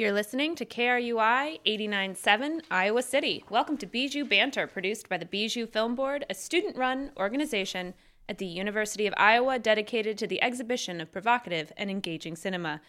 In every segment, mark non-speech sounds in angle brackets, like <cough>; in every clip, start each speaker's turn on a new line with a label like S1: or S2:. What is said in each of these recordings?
S1: You're listening to KRUI 89.7 Iowa City. Welcome to Bijou Banter, produced by the Bijou Film Board, a student run organization at the University of Iowa dedicated to the exhibition of provocative and engaging cinema.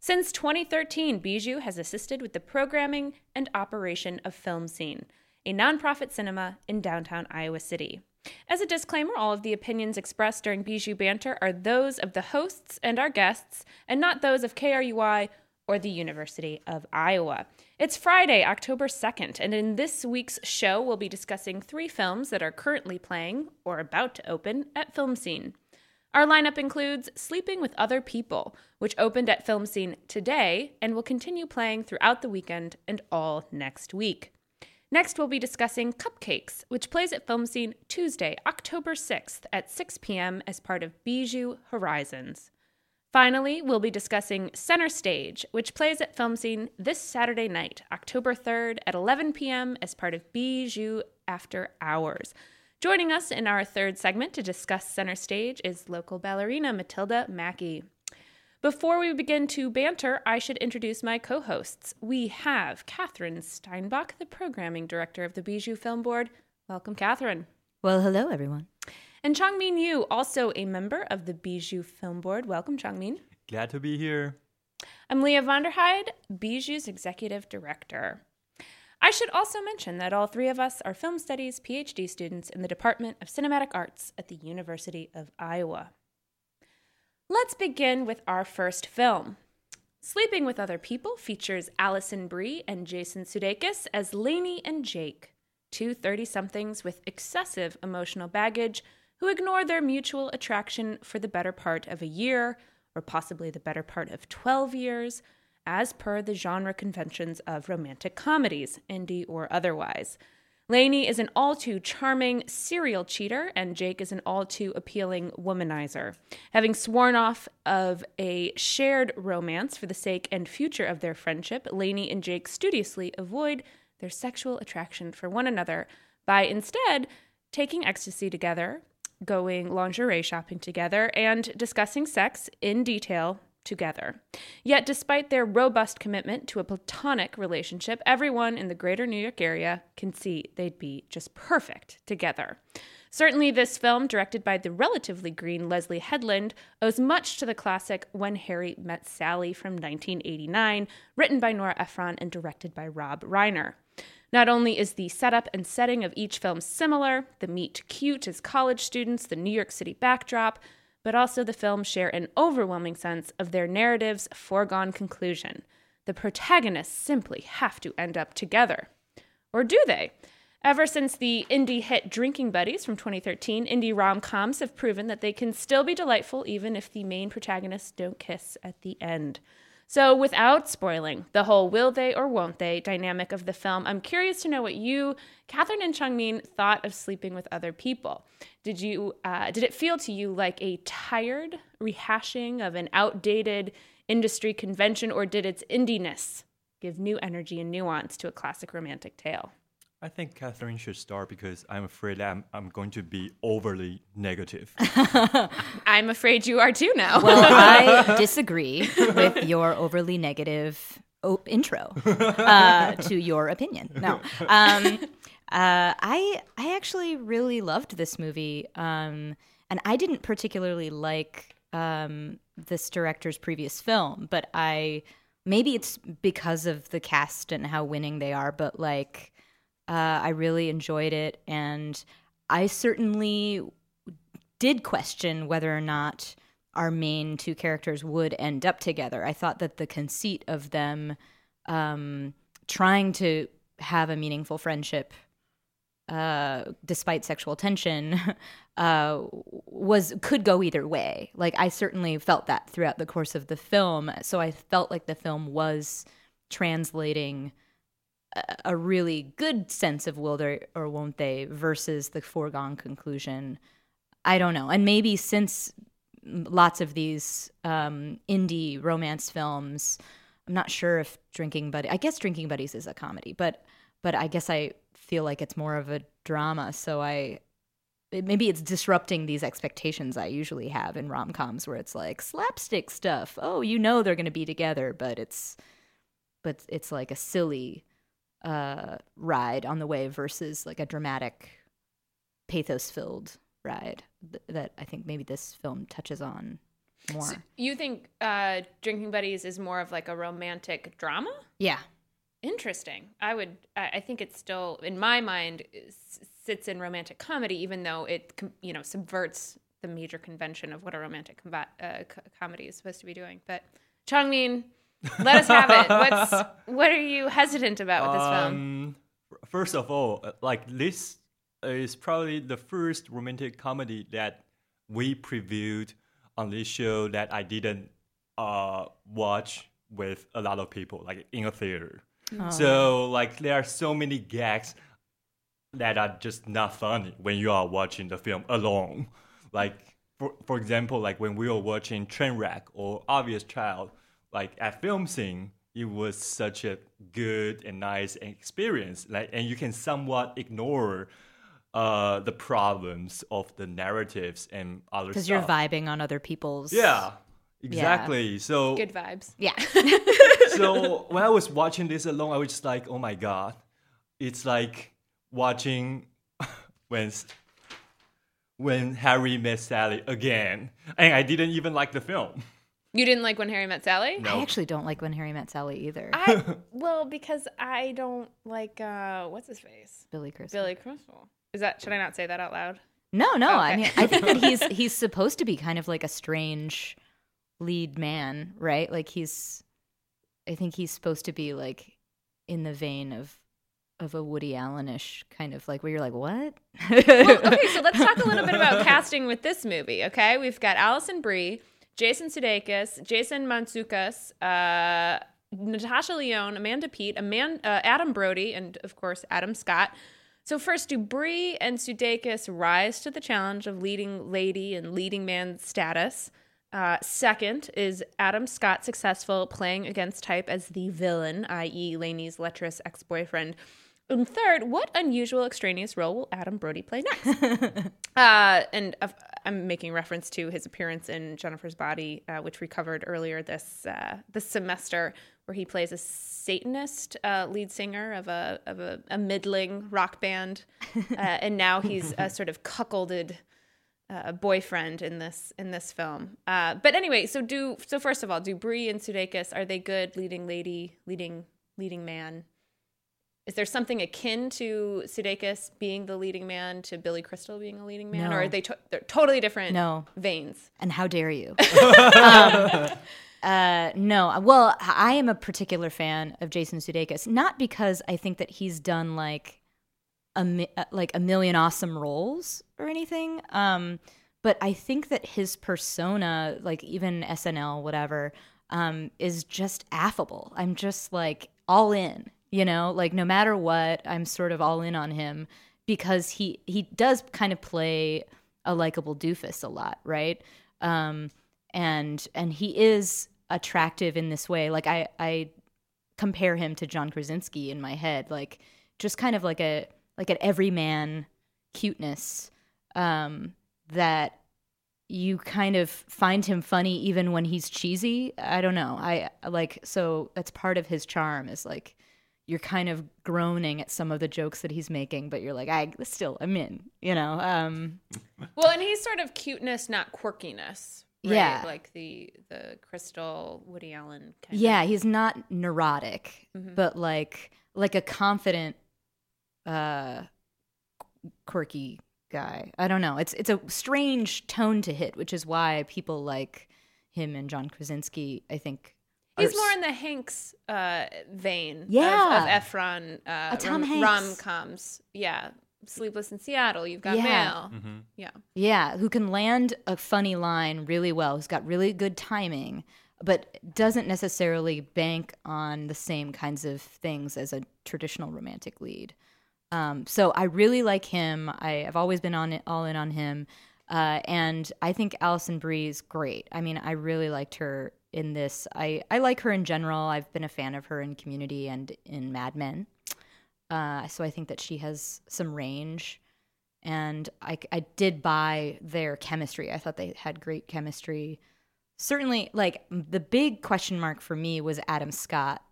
S1: Since 2013, Bijou has assisted with the programming and operation of Film Scene, a nonprofit cinema in downtown Iowa City. As a disclaimer, all of the opinions expressed during Bijou Banter are those of the hosts and our guests, and not those of KRUI or the University of Iowa. It's Friday, October 2nd, and in this week's show, we'll be discussing three films that are currently playing or about to open at Film Scene. Our lineup includes Sleeping with Other People, which opened at Film Scene today and will continue playing throughout the weekend and all next week. Next, we'll be discussing Cupcakes, which plays at Film Scene Tuesday, October 6th at 6 p.m. as part of Bijou Horizons. Finally, we'll be discussing Center Stage, which plays at Film Scene this Saturday night, October 3rd at 11 p.m. as part of Bijou After Hours. Joining us in our third segment to discuss Center Stage is local ballerina Matilda Mackey. Before we begin to banter, I should introduce my co hosts. We have Catherine Steinbach, the programming director of the Bijou Film Board. Welcome, Catherine.
S2: Well, hello, everyone.
S1: And Changmin Yu, also a member of the Bijou Film Board. Welcome, Changmin.
S3: Glad to be here.
S1: I'm Leah Vonderheide, Bijou's executive director. I should also mention that all three of us are film studies PhD students in the Department of Cinematic Arts at the University of Iowa. Let's begin with our first film. Sleeping with Other People features Alison Brie and Jason Sudeikis as Lainey and Jake, two 30 somethings with excessive emotional baggage who ignore their mutual attraction for the better part of a year, or possibly the better part of 12 years, as per the genre conventions of romantic comedies, indie or otherwise. Lainey is an all too charming serial cheater, and Jake is an all too appealing womanizer. Having sworn off of a shared romance for the sake and future of their friendship, Lainey and Jake studiously avoid their sexual attraction for one another by instead taking ecstasy together, going lingerie shopping together, and discussing sex in detail together. Yet, despite their robust commitment to a platonic relationship, everyone in the greater New York area can see they'd be just perfect together. Certainly, this film, directed by the relatively green Leslie Headland, owes much to the classic When Harry Met Sally from 1989, written by Nora Ephron and directed by Rob Reiner. Not only is the setup and setting of each film similar, the meet cute as college students, the New York City backdrop, but also the films share an overwhelming sense of their narrative's foregone conclusion. The protagonists simply have to end up together. Or do they? Ever since the indie hit Drinking Buddies from 2013, indie rom coms have proven that they can still be delightful even if the main protagonists don't kiss at the end. So, without spoiling the whole will they or won't they dynamic of the film, I'm curious to know what you, Catherine and Changmin, thought of sleeping with other people. Did you uh, did it feel to you like a tired rehashing of an outdated industry convention, or did its indiness give new energy and nuance to a classic romantic tale?
S3: I think Catherine should start because I'm afraid I'm, I'm going to be overly negative. <laughs> <laughs>
S1: I'm afraid you are too now.
S2: well, I <laughs> disagree with your overly negative o- intro uh, to your opinion. No. Um, uh, I I actually really loved this movie, um, and I didn't particularly like um, this director's previous film, but I maybe it's because of the cast and how winning they are, but like uh, I really enjoyed it, and I certainly did question whether or not our main two characters would end up together. I thought that the conceit of them um, trying to have a meaningful friendship uh, despite sexual tension <laughs> uh, was could go either way like i certainly felt that throughout the course of the film so i felt like the film was translating a really good sense of will they or won't they versus the foregone conclusion. I don't know. And maybe since lots of these um, indie romance films, I'm not sure if Drinking Buddy. I guess Drinking Buddies is a comedy, but but I guess I feel like it's more of a drama. So I maybe it's disrupting these expectations I usually have in rom coms, where it's like slapstick stuff. Oh, you know they're going to be together, but it's but it's like a silly uh, ride on the way versus like a dramatic, pathos filled ride th- that I think maybe this film touches on more.
S1: So you think uh, Drinking Buddies is more of like a romantic drama?
S2: yeah.
S1: Interesting. I would. I I think it's still, in my mind, s- sits in romantic comedy, even though it, you know, subverts the major convention of what a romantic combat, uh, co- comedy is supposed to be doing. But Changmin, let us have it. What's <laughs> what are you hesitant about with this film?
S3: Um, f- first of all, uh, like this is probably the first romantic comedy that we previewed on this show that I didn't uh, watch with a lot of people, like in a theater. So like there are so many gags that are just not funny when you are watching the film alone. Like for for example, like when we were watching Trainwreck or Obvious Child, like at film scene, it was such a good and nice experience. Like and you can somewhat ignore uh the problems of the narratives and other
S2: Because you're vibing on other people's.
S3: Yeah. Exactly. So
S1: Good vibes.
S2: Yeah. <laughs> <laughs>
S3: so when I was watching this alone, I was just like, oh my god, it's like watching <laughs> when when Harry met Sally again, and I didn't even like the film.
S1: You didn't like when Harry met Sally?
S3: No.
S2: I actually don't like when Harry met Sally either.
S1: I <laughs> well because I don't like uh what's his face
S2: Billy Crystal.
S1: Billy Crystal. Is that should I not say that out loud?
S2: No, no. I
S1: Okay.
S2: mean, I think that he's <laughs> he's supposed to be kind of like a strange lead man, right? Like he's, I think he's supposed to be like in the vein of of a Woody Allenish kind of like where you're like, what?
S1: well, okay, so let's talk a little bit about <laughs> casting with this movie. Okay, we've got Alison Brie, Jason Sudeikis, Jason Mantzoukas, uh, Natasha Lyonne, Amanda Aman- uh, Adam Brody, and of course Adam Scott. So first, do Brie and Sudeikis rise to the challenge of leading lady and leading man status? Uh, second, is Adam Scott successful playing against type as the villain, i.e., Lainey's lecherous ex-boyfriend? And third, what unusual extraneous role will Adam Brody play next? <laughs> uh, and uh, I'm making reference to his appearance in Jennifer's Body, uh, which we covered earlier this uh, this semester, where he plays a Satanist uh, lead singer of a of a, a middling rock band, <laughs> uh, and now he's a sort of cuckolded uh, boyfriend in this in this film. Uh, but anyway, so do so first of all, do Brie and Sudeikis are they good leading lady, leading leading man? Is there something akin to Sudeikis being the leading man to Billy Crystal being a leading man,
S2: No.
S1: or are they to- they're totally different
S2: No.
S1: veins?
S2: and how dare you? <laughs> um, uh, no, well, I am a particular fan of Jason Sudeikis, not because I think that he's done like a mi- uh, like a million awesome roles or anything, um, but I think that his persona, like even SNL, whatever, um, is just affable. I'm just like all in, you know, like no matter what, I'm sort of all in on him because he he does kind of play a likable doofus a lot, right? Um, and and he is attractive in this way. Like I I compare him to John Krasinski in my head, like just kind of like a like an everyman cuteness um, that you kind of find him funny even when he's cheesy. I don't know. I like so that's part of his charm is like you're kind of groaning at some of the jokes that he's making, but you're like, I still I'm in, you know. Um,
S1: Well, and he's sort of cuteness, not quirkiness. Right?
S2: Yeah.
S1: like the the Crystal Woody Allen. Kind
S2: yeah, he's not neurotic, but like like a confident, uh, quirky guy. I don't know. It's it's a strange tone to hit, which is why people like him and John Krasinski. I think
S1: Of, he's more in the Hanks uh, vein. of-
S2: Yeah.
S1: of, Efron. Uh,
S2: A Tom
S1: rom-
S2: Hanks.
S1: rom-coms. Yeah, Sleepless in Seattle. You've got
S2: Yeah.
S1: Mail.
S3: Mm-hmm.
S1: Yeah.
S2: Yeah, who can land a funny line really well, who's got really good timing, but doesn't necessarily bank on the same kinds of things as a traditional romantic lead. Um, so I really like him. I, I've always been on it, all in on him, uh, and I think Alison Brie's great. I mean, I really liked her in this. I I like her in general. I've been a fan of her in Community and in Mad Men. Uh, so I think that she has some range and I, I did buy their chemistry. I thought they had great chemistry. Certainly, like the big question mark for me was Adam Scott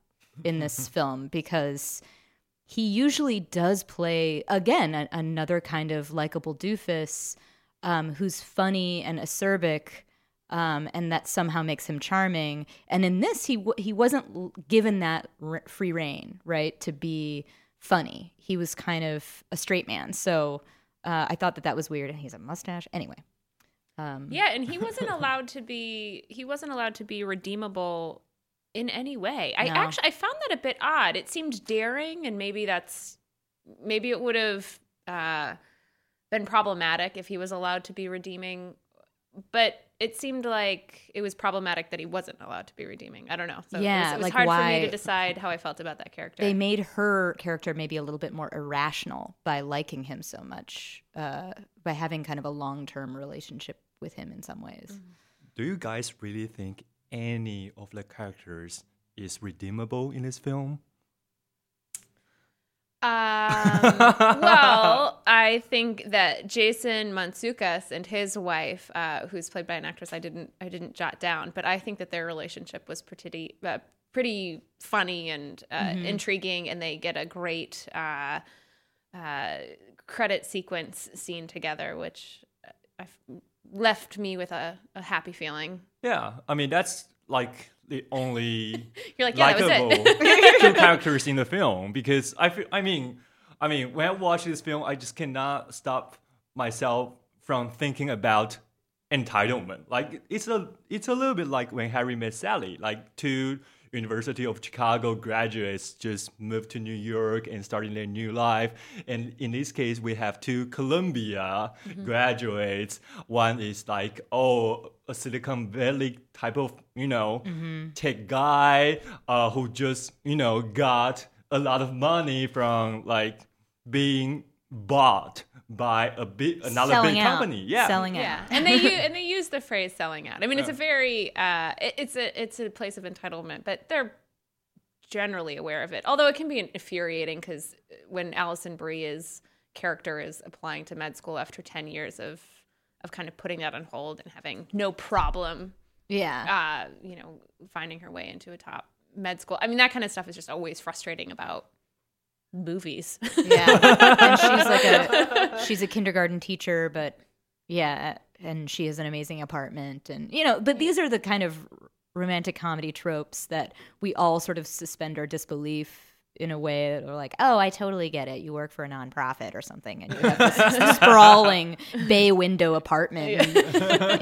S2: in this <laughs> film because he usually does play again a- another kind of likable doofus um, who's funny and acerbic um, and that somehow makes him charming and in this he w- he wasn't l- given that r- free reign right to be funny he was kind of a straight man so uh, i thought that that was weird and he's a mustache anyway um,
S1: Yeah, and he wasn't <laughs> allowed to be he wasn't allowed to be redeemable in any way. I
S2: No.
S1: actually I found that a bit odd. It seemed daring and maybe that's maybe it would have uh, been problematic if he was allowed to be redeeming, but it seemed like it was problematic that he wasn't allowed to be redeeming. I don't know. So it
S2: Yeah,
S1: was, it was
S2: like
S1: hard for me to decide how I felt about that character.
S2: they made her character maybe a little bit more irrational by liking him so much, uh, by having kind of a long term relationship with him in some ways.
S3: Do you guys really think any of the characters is redeemable in this film?
S1: Um, <laughs> well, I think that Jason Mantzoukas and his wife, uh, who's played by an actress I didn't I didn't jot down, but I think that their relationship was pretty uh, pretty funny and uh, intriguing, and they get a great uh, uh, credit sequence scene together, which uh, I've left me with a, a happy feeling.
S3: Yeah, I mean that's like the only <laughs>
S1: You're like, yeah, that was
S3: likable <laughs> two characters in the film because I feel, I mean I mean when I watch this film I just cannot stop myself from thinking about entitlement. Like it's a it's a little bit like when Harry met Sally. Like two University of Chicago graduates just moved to New York and starting their new life. And in this case, we have two Columbia graduates. One is like, oh, a Silicon Valley type of, you know, tech guy uh, who just, you know, got a lot of money from like being bought by a big another
S2: Selling
S3: big
S2: out.
S3: company. Yeah.
S2: Selling
S1: yeah
S2: out.
S1: and they use, <laughs> and they use the phrase selling out i mean it's a very uh it- it's a it's a place of entitlement but they're generally aware of it although it can be infuriating because when alison brie's character is applying to med school after 10 years of of kind of putting that on hold and having no problem
S2: Yeah.
S1: uh you know finding her way into a top med school i mean that kind of stuff is just always frustrating about movies
S2: Yeah. <laughs> and she's like a she's a kindergarten teacher, but yeah, and she has an amazing apartment and you know, but these are the kind of romantic comedy tropes that we all sort of suspend our disbelief in a way that we're like, oh, I totally get it. You work for a nonprofit or something, and you have this <laughs> sprawling bay window apartment in,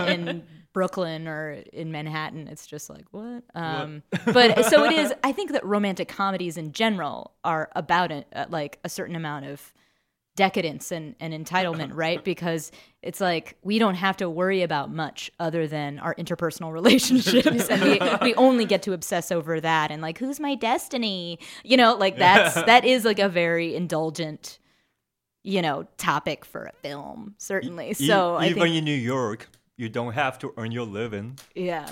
S2: in Brooklyn or in Manhattan. It's just like what? Um, but <laughs> so it is. I think that romantic comedies in general are about a, uh, like a certain amount of decadence and, and entitlement, <laughs> right? Because it's like we don't have to worry about much other than our interpersonal <laughs> relationships, and we, we only get to obsess over that and like who's my destiny, you know, like that's that is like a very indulgent, you know, topic for a film, certainly.
S3: E-
S2: So I
S3: even
S2: think,
S3: in New York, you don't have to earn your living.
S2: yeah.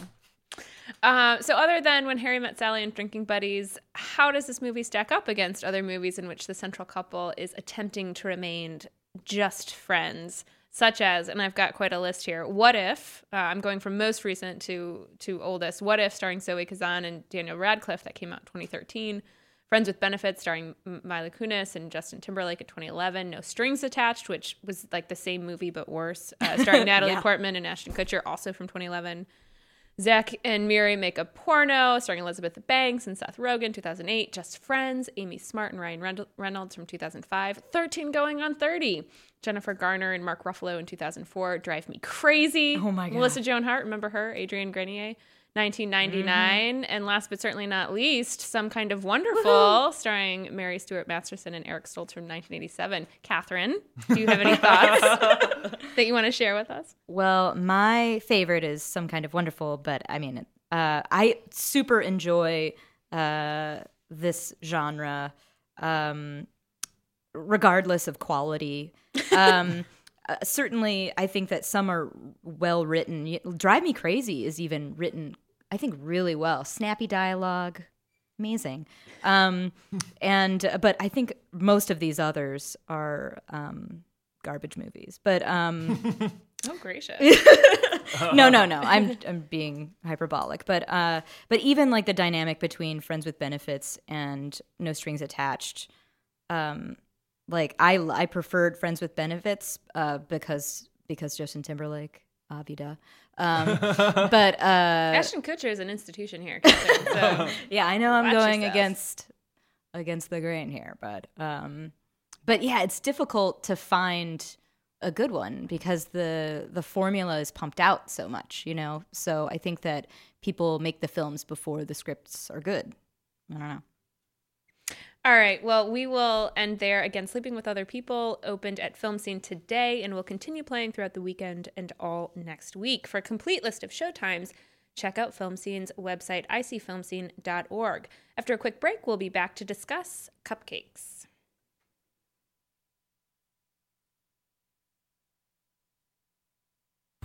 S1: Uh, so, other than when Harry met Sally and Drinking Buddies, how does this movie stack up against other movies in which the central couple is attempting to remain just friends? Such as, and I've got quite a list here. What if uh, I'm going from most recent to to oldest? What if, starring Zoe Kazan and Daniel Radcliffe, that came out in 2013. Friends with Benefits, starring Mila Kunis and Justin Timberlake in 2011. No Strings Attached, which was like the same movie but worse, uh, <laughs> starring Natalie
S2: Yeah.
S1: Portman and Ashton Kutcher, also from 2011. Zack and Miri make a porno starring Elizabeth Banks and Seth Rogen, 2008. Just Friends, Amy Smart and Ryan Reynolds from 2005. 13 Going on 30. Jennifer Garner and Mark Ruffalo in 2004. Drive Me Crazy.
S2: Oh my God.
S1: Melissa Joan Hart, remember her? Adrian Grenier. 1999. And last but certainly not least, Some Kind of Wonderful, starring Mary Stuart Masterson and Eric Stoltz from 1987. Catherine, do you have any <laughs> thoughts <laughs> that you want to share with us?
S2: Well, my favorite is some kind of wonderful, but I mean, uh, I super enjoy uh, this genre, um, regardless of quality. Um, <laughs> uh, certainly, I think that some are well written. Drive Me Crazy is even written, I think, really well. Snappy dialogue, amazing. Um, <laughs> and but I think most of these others are um, garbage movies. But um, <laughs>
S1: Oh, gracious. <laughs>
S2: no, no, no. I'm I'm being hyperbolic, but uh, but even like the dynamic between friends with benefits and no strings attached, um, like I I preferred friends with benefits uh because because Justin Timberlake, Avida, um, <laughs> but uh,
S1: Ashton Kutcher is an institution here. So <laughs>
S2: yeah, I know I'm going
S1: yourself.
S2: against against the grain here, but um, but yeah, it's difficult to find a good one because the the formula is pumped out so much, you know. So I think that people make the films before the scripts are good. I don't know.
S1: All right. Well, we will end there. Again, Sleeping with Other People opened at Film Scene today and will continue playing throughout the weekend and all next week. For a complete list of showtimes, check out Film Scene's website, icfilmscene.org. After a quick break, we'll be back to discuss cupcakes.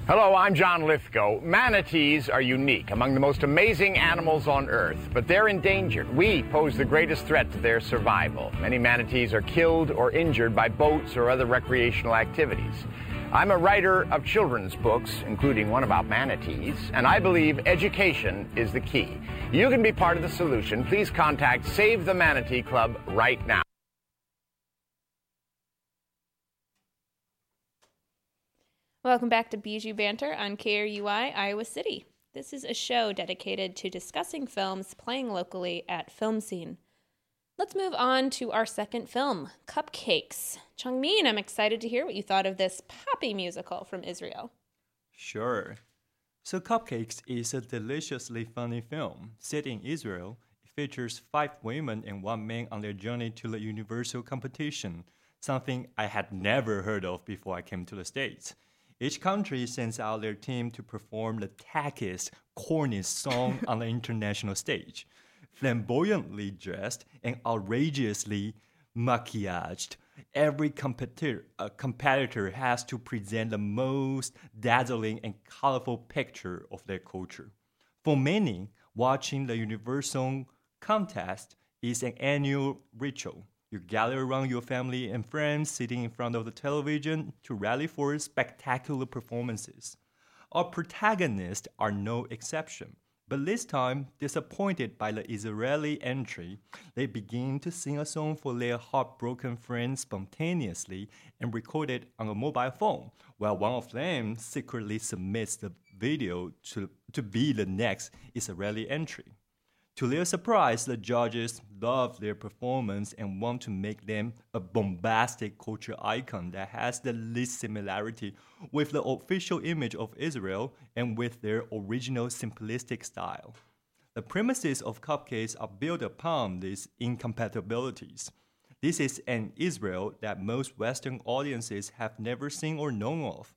S4: Hello, I'm John Lithgow. Manatees are unique, among the most amazing animals on Earth, but they're endangered. We pose the greatest threat to their survival. Many manatees are killed or injured by boats or other recreational activities. I'm a writer of children's books, including one about manatees, and I believe education is the key. You can be part of the solution. Please contact Save the Manatee Club right now.
S1: Welcome back to Bijou Banter on KRUI, Iowa City. This is a show dedicated to discussing films playing locally at Film Scene. Let's move on to our second film, Cupcakes. Changmin, I'm excited to hear what you thought of this poppy musical from Israel.
S3: Sure. So, Cupcakes is a deliciously funny film set in Israel. It features five women and one man on their journey to the UniverSong competition, something I had never heard of before I came to the States. Each country sends out their team to perform the tackiest, corniest song <laughs> on the international stage. Flamboyantly dressed and outrageously maquillaged, every competitor, uh, competitor has to present the most dazzling and colorful picture of their culture. For many, watching the UniverSong contest is an annual ritual. You gather around your family and friends sitting in front of the television to rally for spectacular performances. Our protagonists are no exception. But this time, disappointed by the Israeli entry, they begin to sing a song for their heartbroken friend spontaneously and record it on a mobile phone, while one of them secretly submits the video to, to be the next Israeli entry. To their surprise, the judges love their performance and want to make them a bombastic culture icon that has the least similarity with the official image of Israel and with their original simplistic style. The premises of Cupcakes are built upon these incompatibilities. This is an Israel that most Western audiences have never seen or known of.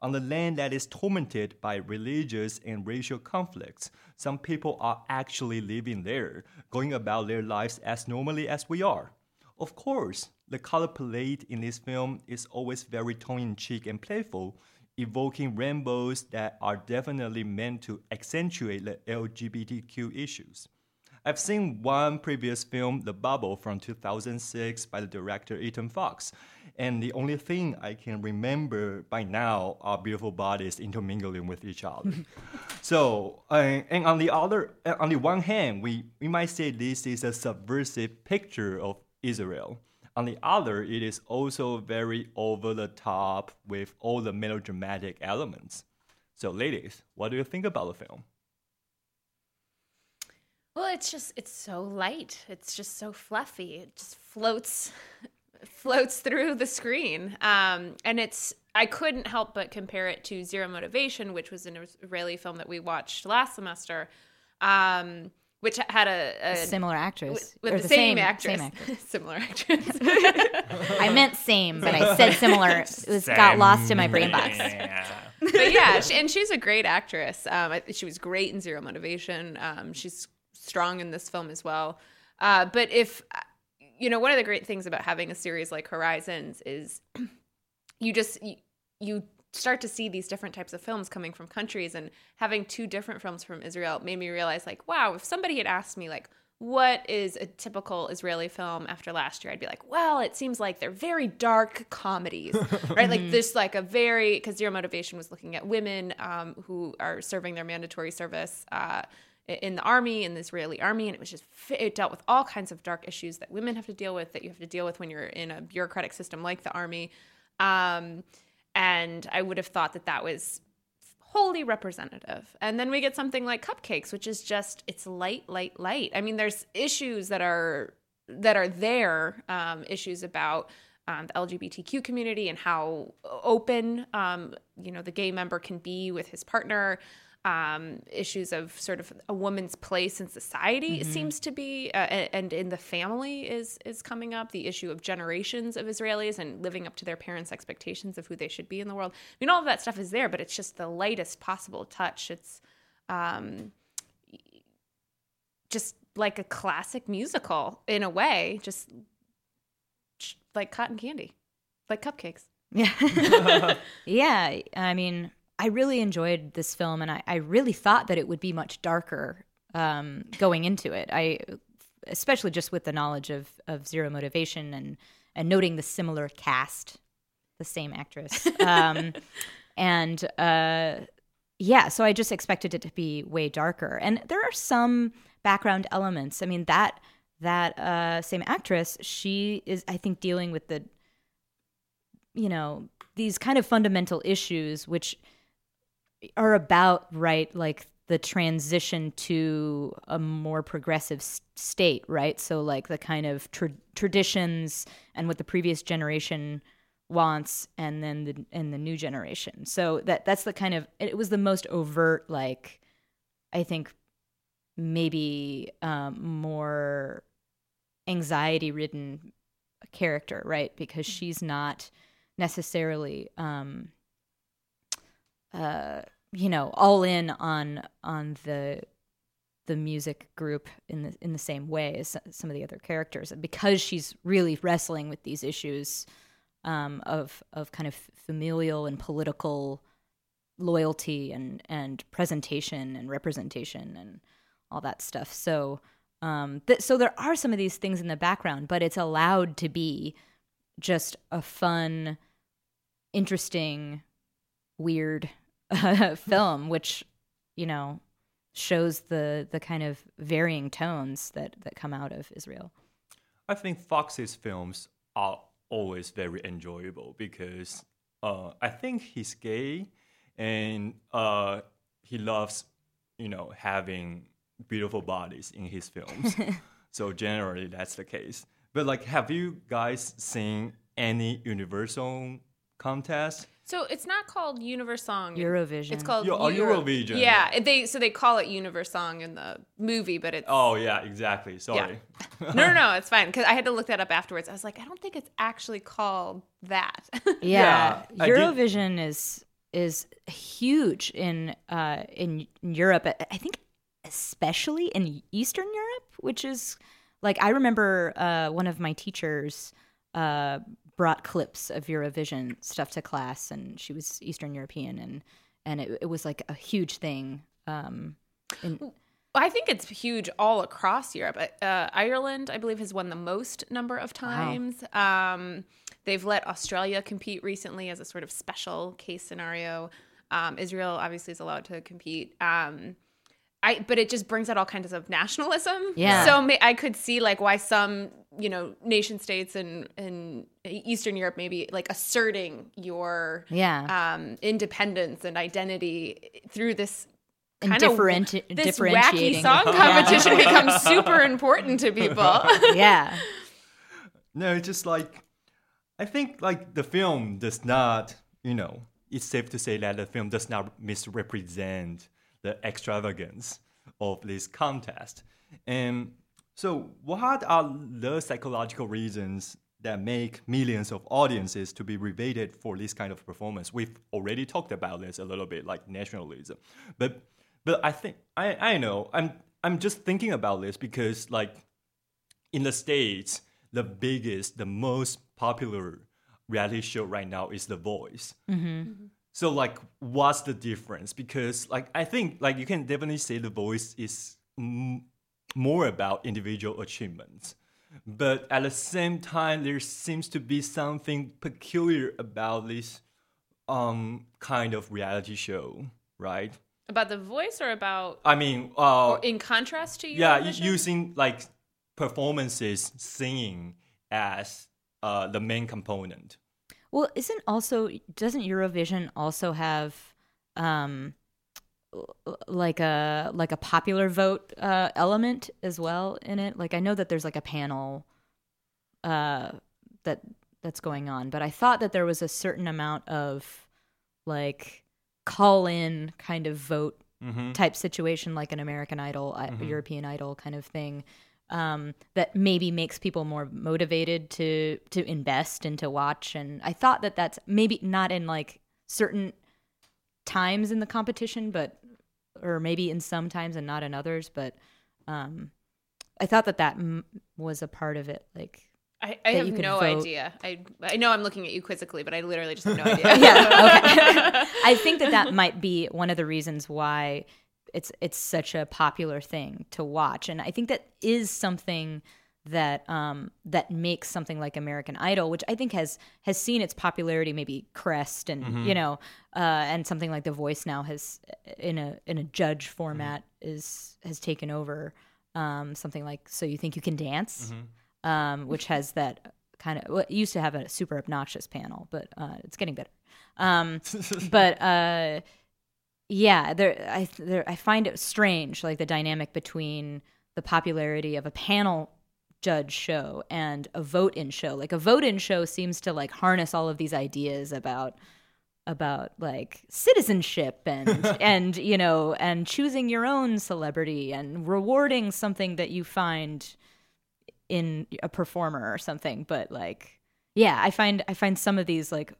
S3: On the land that is tormented by religious and racial conflicts, some people are actually living there, going about their lives as normally as we are. Of course, the color palette in this film is always very tongue in cheek and playful, evoking rainbows that are definitely meant to accentuate the LGBTQ issues. I've seen one previous film, The Bubble, from 2006 by the director Eytan Fox, and the only thing I can remember by now are beautiful bodies intermingling with each other. <laughs> so, uh, and on the other, uh, on the one hand, we, we might say this is a subversive picture of Israel. On the other, it is also very over the top with all the melodramatic elements. So, ladies, what do you think about the film?
S1: Well, it's just it's so light. It's just so fluffy. It just floats floats through the screen. Um, and it's I couldn't help but compare it to Zero Motivation, which was an Israeli film that we watched last semester, um, which had a, a
S2: Similar actress
S1: with, with
S2: Or
S1: the, same,
S2: same
S1: actress,
S2: Same <laughs> actress.
S1: similar actress. <laughs>
S2: I meant same, but I said similar. It was got lost in my brain box.
S1: but yeah, she, and she's a great actress. Um, I, she was great in Zero Motivation. Um, she's strong in this film as well. Uh, but if you know, one of the great things about having a series like Horizons is <clears throat> you just you, you start to see these different types of films coming from countries, and having two different films from Israel made me realize, like, wow, if somebody had asked me, like, what is a typical Israeli film after last year, I'd be like, well, it seems like they're very dark comedies, <laughs> right? like this, like a very because Zero Motivation was looking at women um, who are serving their mandatory service. Uh, in the army, in the Israeli army, and it was just it dealt with all kinds of dark issues that women have to deal with, that you have to deal with when you're in a bureaucratic system like the army. Um, and I would have thought that that was wholly representative. And then we get something like Cupcakes, which is just it's light, light, light. I mean, there's issues that are that are there, um, issues about um, the LGBTQ community and how open um, you know the gay member can be with his partner um, issues of sort of a woman's place in society mm-hmm. seems to be, uh, and in the family is is coming up. The issue of generations of Israelis and living up to their parents' expectations of who they should be in the world. I mean, all of that stuff is there, but it's just the lightest possible touch. It's um, just like a classic musical in a way, just like cotton candy, like cupcakes. <laughs>
S2: Yeah. <laughs> yeah. I mean, I really enjoyed this film, and I, I really thought that it would be much darker um, going into it. I, especially just with the knowledge of of Zero Motivation and and noting the similar cast, the same actress, <laughs> um, and uh, yeah, so I just expected it to be way darker. And there are some background elements. I mean that that uh, same actress, she is, I think, dealing with the, you know, these kind of fundamental issues which are about right like the transition to a more progressive state right? So like the kind of tra- traditions and what the previous generation wants and then the and the new generation. So that that's the kind of it was the most overt like i think maybe um, more anxiety ridden character right? Because she's not necessarily um, uh, you know, all in on on the the music group in the in the same way as some of the other characters, and because she's really wrestling with these issues um, of of kind of familial and political loyalty and and presentation and representation and all that stuff. So um, th- so there are some of these things in the background, but it's allowed to be just a fun, interesting, weird uh, <laughs> film, which you know shows the the kind of varying tones that that come out of Israel.
S3: I think Fox's films are always very enjoyable because uh, I think he's gay and uh, he loves you know having beautiful bodies in his films. <laughs> so generally that's the case. But like, have you guys seen any UniverSong contest?
S1: So it's not called UniverSong.
S2: Eurovision.
S1: It's called
S3: Yo- oh,
S1: Euro-
S3: Eurovision.
S1: Yeah, they so they call it UniverSong in the movie, but it's
S3: Oh yeah, exactly. Sorry. <laughs>
S1: no, no, no, it's fine because I had to look that up afterwards. I was like, I don't think it's actually called that. <laughs>
S2: Yeah,
S3: Yeah, I did-
S2: Eurovision is is huge in uh in Europe. I think especially in Eastern Europe, which is like I remember uh one of my teachers uh brought clips of Eurovision stuff to class, and she was Eastern European, and and it, it was like a huge thing. Um, in,
S1: I think it's huge all across Europe. Uh, Ireland, I believe, has won the most number of times. Um, they've let Australia compete recently as a sort of special case scenario. Um, Israel obviously is allowed to compete. Um, I, but it just brings out all kinds of nationalism.
S2: Yeah.
S1: So may, I could see like why some, you know, nation states in in Eastern Europe maybe like asserting your
S2: yeah,
S1: um, independence and identity through this
S2: and
S1: kind of
S2: differenti-
S1: this wacky song competition <laughs> becomes super important to people. <laughs>
S2: yeah,
S3: No, it's just like I think like the film does not, you know, it's safe to say that the film does not misrepresent the extravagance of this contest. And so what are the psychological reasons that make millions of audiences to be riveted for this kind of performance? We've already talked about this a little bit, like nationalism. But but I think I, I know. I'm I'm just thinking about this because like in the States, the biggest, the most popular reality show right now is The Voice. Mm-hmm. Mm-hmm. So like, what's the difference? Because like, I think like you can definitely say The Voice is mm, more about individual achievements. But at the same time, there seems to be something peculiar about this um, kind of reality show, right?
S1: About the voice or about
S3: I mean, uh,
S1: or in contrast to
S3: yeah,
S1: Eurovision?
S3: using like performances, singing as uh, the main component.
S2: Well, isn't also doesn't Eurovision also have um like a like a popular vote uh element as well in it? Like I know that there's like a panel uh that that's going on, but I thought that there was a certain amount of like call in kind of vote type situation like an American Idol, I European Idol kind of thing. Um, that maybe makes people more motivated to to invest and to watch. And I thought that that's maybe not in like certain times in the competition, but or maybe in some times and not in others. But um, I thought that that m- was a part of it. Like
S1: I, I have no
S2: vote.
S1: idea. I I know I'm looking at you quizzically, but I literally just have no <laughs> idea.
S2: yeah, okay. <laughs> I think that that might be one of the reasons why it's it's such a popular thing to watch, and I think that is something that um that makes something like American Idol, which I think has has seen its popularity maybe crest, and you know, uh, and something like The Voice now has in a in a judge format is has taken over. Um, something like So You Think You Can Dance, um, which has that kind of well, it used to have a super obnoxious panel, but uh, it's getting better. Um, <laughs> but uh, yeah, there I there, I find it strange, like the dynamic between the popularity of a panel judge show and a vote in show. Like a vote in show seems to like harness all of these ideas about about like citizenship and <laughs> and you know and choosing your own celebrity and rewarding something that you find in a performer or something but like yeah i find i find some of these like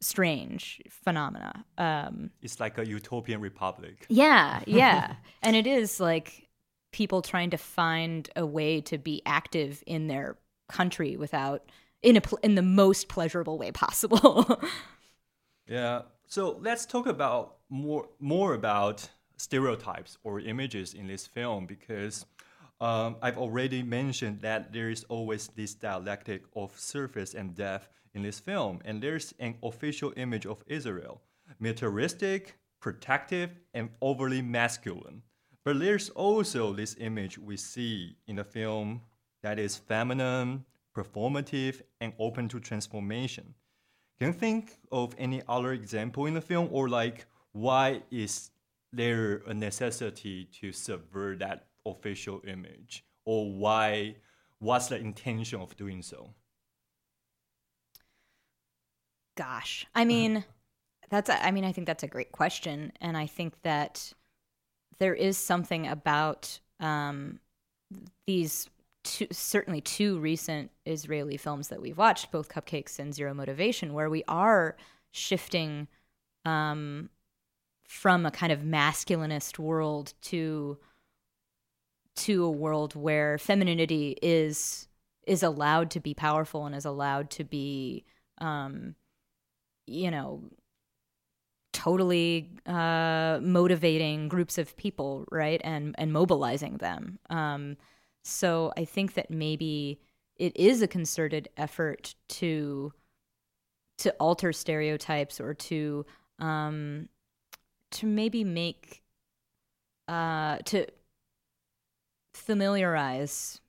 S2: strange phenomena um
S3: It's like a utopian republic.
S2: yeah <laughs> yeah and it is like people trying to find a way to be active in their country without in a in the most pleasurable way possible <laughs>
S3: Yeah. So let's talk about more more about stereotypes or images in this film because um, I've already mentioned that there is always this dialectic of surface and depth in this film, and there's an official image of Israel, militaristic, protective, and overly masculine. But there's also this image we see in the film that is feminine, performative, and open to transformation. Can you think of any other example in the film, or like why is there a necessity to subvert that official image, or why? What's the intention of doing so?
S2: Gosh, I mean, that's a- I mean, I think that's a great question, and I think that there is something about um, these two, certainly two recent Israeli films that we've watched, both Cupcakes and Zero Motivation, where we are shifting um, from a kind of masculinist world to to a world where femininity is is allowed to be powerful and is allowed to be um, you know totally uh, motivating groups of people right and and mobilizing them. Um, so i think that maybe it is a concerted effort to to alter stereotypes or to um, to maybe make uh, to familiarize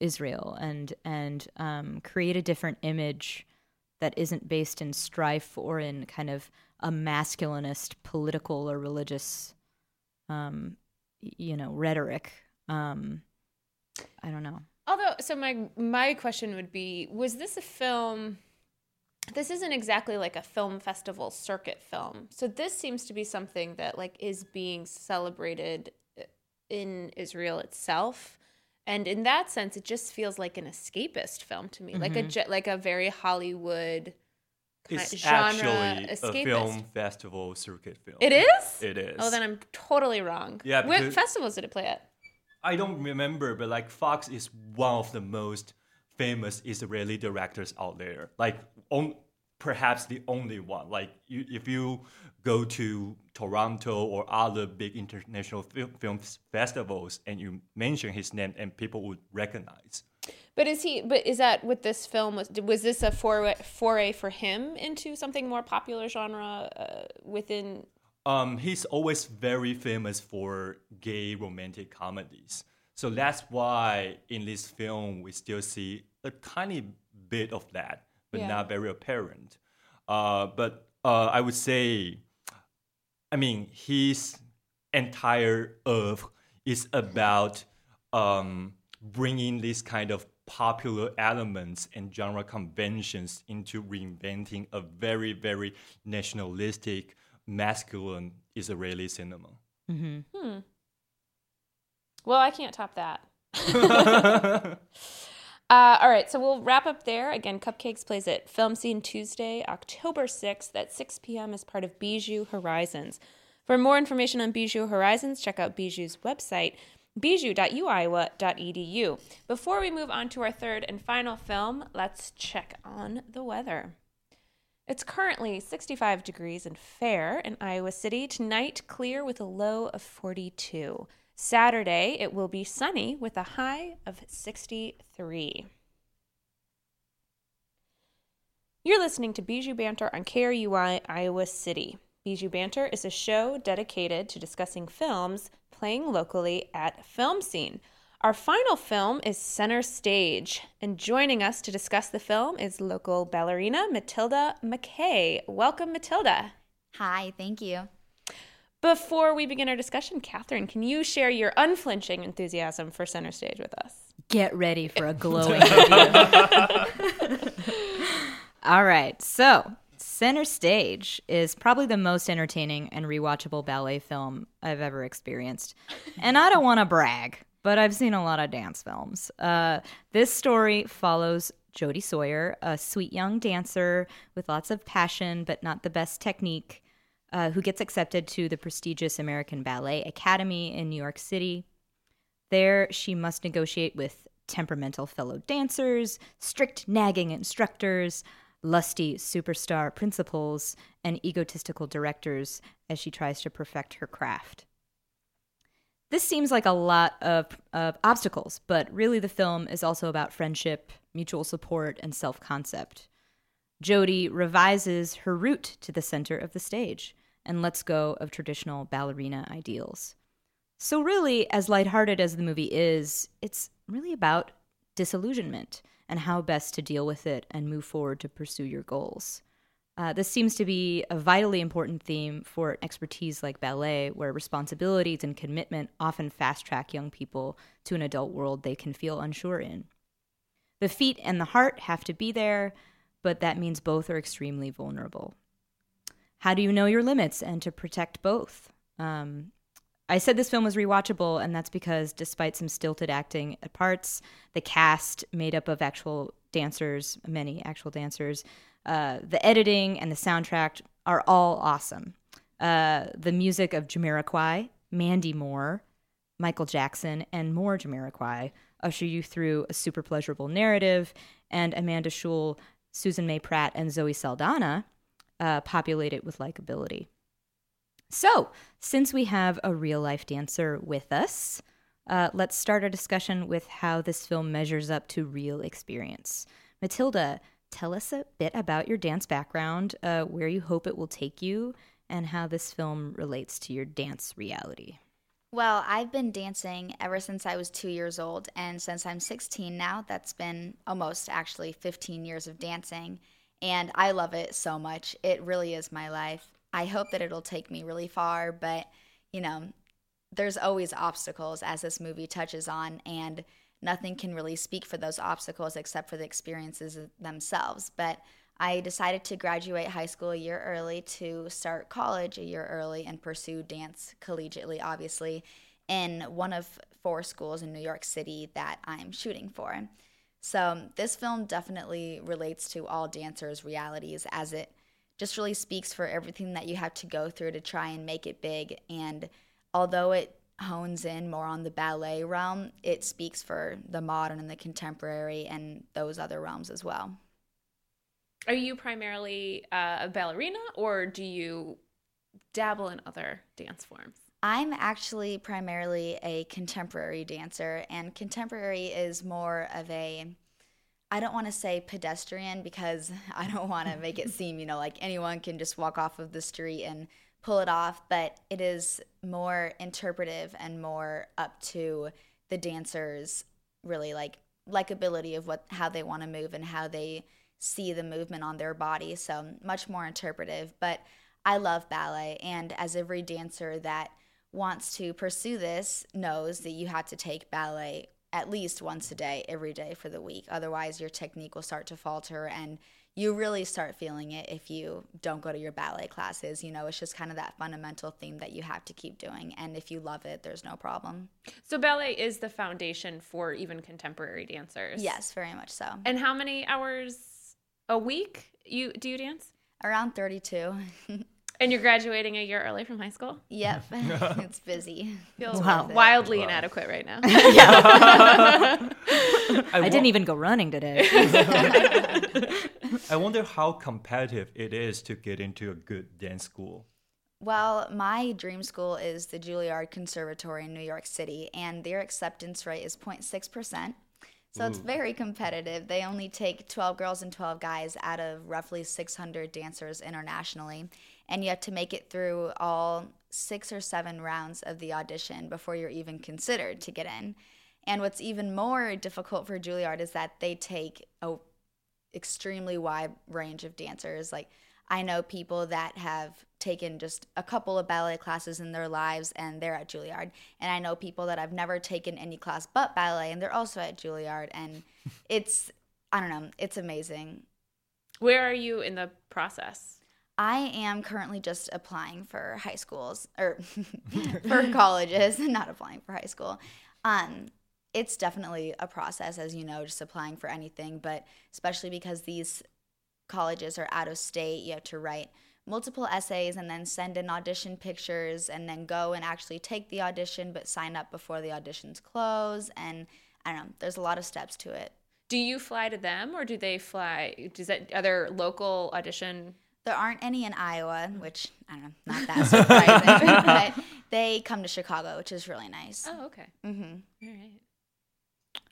S2: Israel and and um, create a different image that isn't based in strife or in kind of a masculinist political or religious, um, you know, rhetoric. Um, I don't know.
S1: Although, so my my question would be: Was this a film? This isn't exactly like a film festival circuit film. So this seems to be something that like is being celebrated uh, in Israel itself. And in that sense, it just feels like an escapist film to me, like a mm-hmm. ge- like a very Hollywood
S3: It's
S1: genre
S3: actually a
S1: escapist.
S3: film festival circuit film.
S1: It is.
S3: It is.
S1: Oh, then I'm totally wrong.
S3: Yeah,
S1: What festivals did it play at?
S3: I don't remember, but like Fox is one of the most famous Israeli directors out there. Like on perhaps the only one. Like you, if you go to Toronto or other big international film, film festivals and you mention his name, and people would recognize.
S1: But is he? But is that what this film was? Was this a foray, foray for him into something more popular genre uh, within?
S3: Um, he's always very famous for gay romantic comedies. So that's why in this film we still see a tiny bit of that, but
S1: Yeah.
S3: not very apparent. Uh, but uh, I would say, I mean, his entire oeuvre is about um, bringing this kind of popular elements and genre conventions into reinventing a very, very nationalistic, masculine Israeli cinema.
S1: Well, I can't top that. <laughs> <laughs> <laughs> uh, all right, so we'll wrap up there. Again, Cupcakes plays at Film Scene Tuesday, October 6th at 6 p.m. as part of Bijou Horizons. For more information on Bijou Horizons, check out Bijou's website, bijou.uiowa.edu. Before we move on to our third and final film, let's check on the weather. It's currently 65 degrees and fair in Iowa City. Tonight, clear with a low of 42. Saturday, it will be sunny with a high of 63. You're listening to Bijou Banter on KRUI Iowa City. Bijou Banter is a show dedicated to discussing films playing locally at Film Scene. Our final film is Center Stage, and joining us to discuss the film is local ballerina Matilda McKay. Welcome, Matilda.
S5: Hi, thank you.
S1: Before we begin our discussion, Catherine, can you share your unflinching enthusiasm for Center Stage with us?
S2: Get ready for a <laughs> glowing <laughs> review. All right. So, Center Stage is probably the most entertaining and rewatchable ballet film I've ever experienced. And I don't want to brag, but I've seen a lot of dance films. Uh, this story follows Jody Sawyer, a sweet young dancer with lots of passion but not the best technique, uh, who gets accepted to the prestigious American Ballet Academy in New York City. There, she must negotiate with temperamental fellow dancers, strict nagging instructors, lusty superstar principals, and egotistical directors as she tries to perfect her craft. This seems like a lot of, of obstacles, but really the film is also about friendship, mutual support, and self concept. Jody revises her route to the center of the stage and lets go of traditional ballerina ideals. So, really, as lighthearted as the movie is, it's really about disillusionment and how best to deal with it and move forward to pursue your goals. Uh, this seems to be a vitally important theme for an expertise like ballet, where responsibilities and commitment often fast track young people to an adult world they can feel unsure in. The feet and the heart have to be there, but that means both are extremely vulnerable. How do you know your limits and to protect both? Um, I said this film was rewatchable, and that's because despite some stilted acting at parts, the cast made up of actual dancers, many actual dancers, uh, the editing and the soundtrack are all awesome. Uh, the music of Jamiroquai, Mandy Moore, Michael Jackson, and more Jamiroquai usher you through a super pleasurable narrative, and Amanda Schull, Susan May Pratt, and Zoe Saldana uh, populate it with likability. So, since we have a real life dancer with us, uh, let's start our discussion with how this film measures up to real experience. Matilda, tell us a bit about your dance background, uh, where you hope it will take you, and how this film relates to your dance reality.
S5: Well, I've been dancing ever since I was two years old, and since I'm 16 now, that's been almost actually 15 years of dancing, and I love it so much. It really is my life. I hope that it'll take me really far, but you know, there's always obstacles as this movie touches on, and nothing can really speak for those obstacles except for the experiences themselves. But I decided to graduate high school a year early to start college a year early and pursue dance collegiately, obviously, in one of four schools in New York City that I'm shooting for. So, this film definitely relates to all dancers' realities as it just really speaks for everything that you have to go through to try and make it big. And although it hones in more on the ballet realm, it speaks for the modern and the contemporary and those other realms as well.
S1: Are you primarily uh, a ballerina or do you dabble in other dance forms?
S5: I'm actually primarily a contemporary dancer, and contemporary is more of a I don't want to say pedestrian because <laughs> I don't want to make it <laughs> seem, you know, like anyone can just walk off of the street and pull it off, but it is more interpretive and more up to the dancers really like likability of what how they want to move and how they see the movement on their body. So much more interpretive, but I love ballet and as every dancer that wants to pursue this knows that you have to take ballet at least once a day every day for the week. Otherwise your technique will start to falter and you really start feeling it if you don't go to your ballet classes. You know, it's just kind of that fundamental theme that you have to keep doing. And if you love it, there's no problem.
S1: So, ballet is the foundation for even contemporary dancers.
S5: Yes, very much so.
S1: And how many hours a week you do you dance?
S5: Around 32. <laughs>
S1: And you're graduating a year early from high school?
S5: Yep. <laughs> it's busy.
S1: Feels
S2: Wow.
S1: wildly inadequate right now. <laughs> <laughs>
S2: I didn't even go running today.
S3: I wonder how competitive it is to get into a good dance school.
S5: Well, my dream school is the Juilliard Conservatory in New York City, and their acceptance rate is 0.6%. So it's very competitive. They only take 12 girls and 12 guys out of roughly 600 dancers internationally. And you have to make it through all six or seven rounds of the audition before you're even considered to get in. And what's even more difficult for Juilliard is that they take a extremely wide range of dancers. Like I know people that have taken just a couple of ballet classes in their lives and they're at Juilliard. And I know people that have never taken any class but ballet and they're also at Juilliard and <laughs> it's I don't know, it's amazing.
S1: Where are you in the process?
S5: I am currently just applying for high schools or <laughs> for colleges, and <laughs> not applying for high school. Um, it's definitely a process, as you know, just applying for anything, but especially because these colleges are out of state, you have to write multiple essays and then send in audition pictures and then go and actually take the audition, but sign up before the auditions close. And I don't know, there's a lot of steps to it.
S1: Do you fly to them or do they fly? Does that other local audition?
S5: There aren't any in Iowa, which I don't know, not that surprising, <laughs> but they come to Chicago, which is really nice.
S1: Oh, okay. Mm-hmm. All right.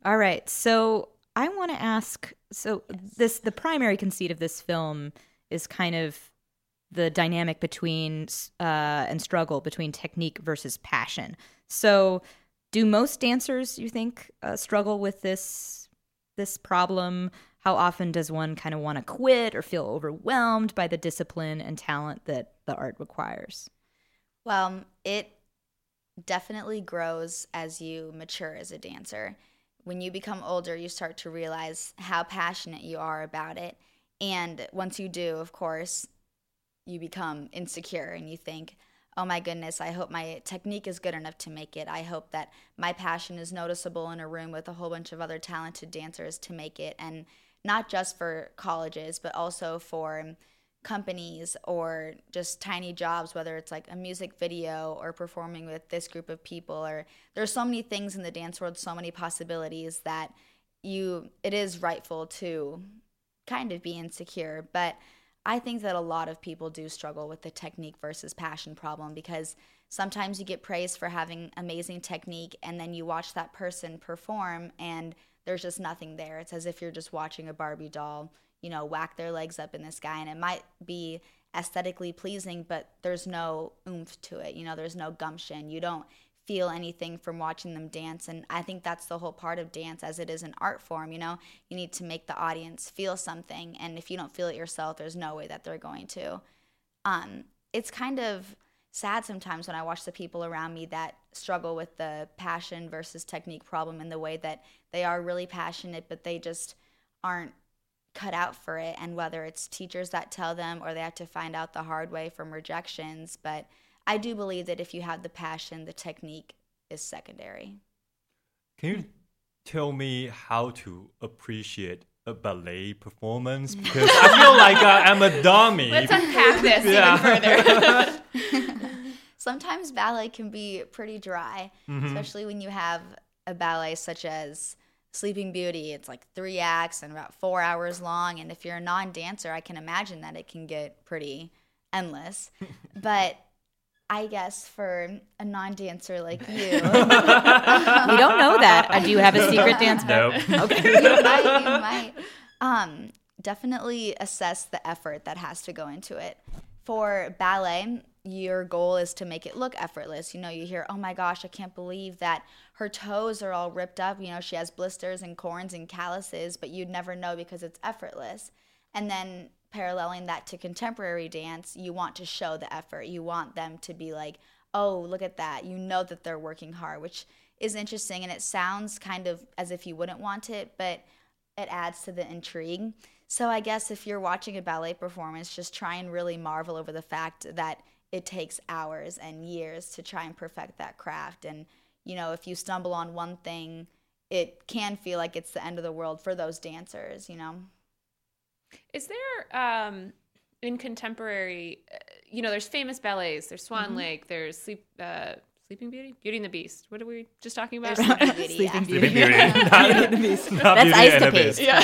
S2: All right. So I want to ask so this the primary conceit of this film is kind of the dynamic between uh, and struggle between technique versus passion. So do most dancers you think uh, struggle with this this problem? How often does one kind of want to quit or feel overwhelmed by the discipline and talent that the art requires?
S5: Well, it definitely grows as you mature as a dancer. When you become older, you start to realize how passionate you are about it. And once you do, of course, you become insecure and you think, oh my goodness, I hope my technique is good enough to make it. I hope that my passion is noticeable in a room with a whole bunch of other talented dancers to make it. And not just for colleges, but also for companies or just tiny jobs, whether it's like a music video or performing with this group of people. Or there's so many things in the dance world, so many possibilities that you, it is rightful to kind of be insecure. But I think that a lot of people do struggle with the technique versus passion problem because sometimes you get praised for having amazing technique and then you watch that person perform and there's just nothing there. It's as if you're just watching a Barbie doll, you know, whack their legs up in the sky and it might be aesthetically pleasing, but there's no oomph to it. You know, there's no gumption. You don't feel anything from watching them dance and i think that's the whole part of dance as it is an art form you know you need to make the audience feel something and if you don't feel it yourself there's no way that they're going to um, it's kind of sad sometimes when i watch the people around me that struggle with the passion versus technique problem in the way that they are really passionate but they just aren't cut out for it and whether it's teachers that tell them or they have to find out the hard way from rejections but I do believe that if you have the passion, the technique is secondary.
S3: Can you tell me how to appreciate a ballet performance? Because I feel like uh, I'm a <laughs> dummy.
S1: Let's unpack this even further. <laughs>
S5: Sometimes ballet can be pretty dry, especially when you have a ballet such as Sleeping Beauty, it's like three acts and about four hours long. And if you're a non dancer, I can imagine that it can get pretty endless. <laughs> but I guess for a non dancer like you, <laughs>
S2: we don't know that. Uh, do you have a secret <laughs> dance?
S3: Nope.
S2: Okay. <laughs>
S5: you might, you might. Um, definitely assess the effort that has to go into it. For ballet, your goal is to make it look effortless. You know, you hear, oh my gosh, I can't believe that her toes are all ripped up. You know, she has blisters and corns and calluses, but you'd never know because it's effortless. And then paralleling that to contemporary dance, you want to show the effort. You want them to be like, oh, look at that. You know that they're working hard, which is interesting. And it sounds kind of as if you wouldn't want it, but it adds to the intrigue. So I guess if you're watching a ballet performance, just try and really marvel over the fact that it takes hours and years to try and perfect that craft. And, you know, if you stumble on one thing, it can feel like it's the end of the world for those dancers, you know?
S1: Is there um, in contemporary, uh, you know, there's famous ballets. There's Swan
S5: Mm-hmm.
S1: Lake. There's Sleep, uh, Sleeping Beauty, Beauty and the Beast. What are we just talking about?
S5: Sleeping <laughs> Beauty, yeah.
S2: Sleeping
S3: Sleeping
S2: Beauty.
S3: Beauty. <laughs> <laughs> Not
S2: That's
S3: Beauty
S2: Ice
S3: and
S2: to
S3: the Beast.
S2: Paste.
S1: Yeah.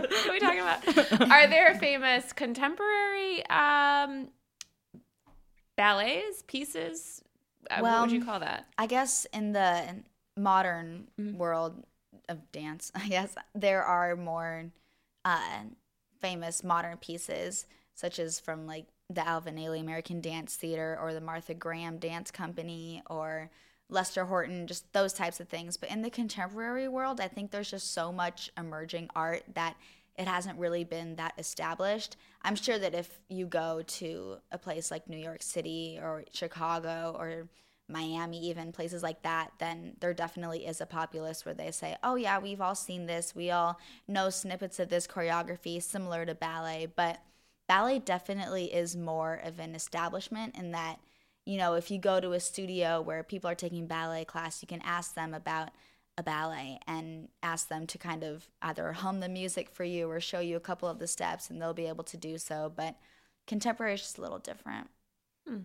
S1: what are we talking about? Are there famous contemporary um, ballets, pieces? Uh, what would you call that?
S5: I guess in the modern world of dance, I guess there are more uh, famous modern pieces, such as from like the Alvin Ailey American Dance Theater or the Martha Graham Dance Company or Lester Horton, just those types of things. But in the contemporary world, I think there's just so much emerging art that it hasn't really been that established. I'm sure that if you go to a place like New York City or Chicago or Miami, even places like that, then there definitely is a populace where they say, oh, yeah, we've all seen this. We all know snippets of this choreography similar to ballet. But ballet definitely is more of an establishment in that, you know, if you go to a studio where people are taking ballet class, you can ask them about a ballet and ask them to kind of either hum the music for you or show you a couple of the steps and they'll be able to do so. But contemporary is just a little different. Hmm.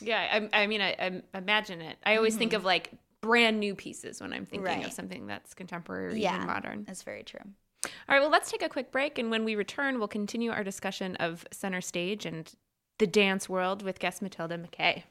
S1: Yeah, I, I mean, I, I imagine it. I always think mm-hmm. of like brand new pieces when I'm thinking of something that's contemporary or
S5: Yeah,
S1: even modern.
S5: That's very true.
S1: All right, well, let's take a quick break. And when we return, we'll continue our discussion of center stage and the dance world with guest Matilda McKay.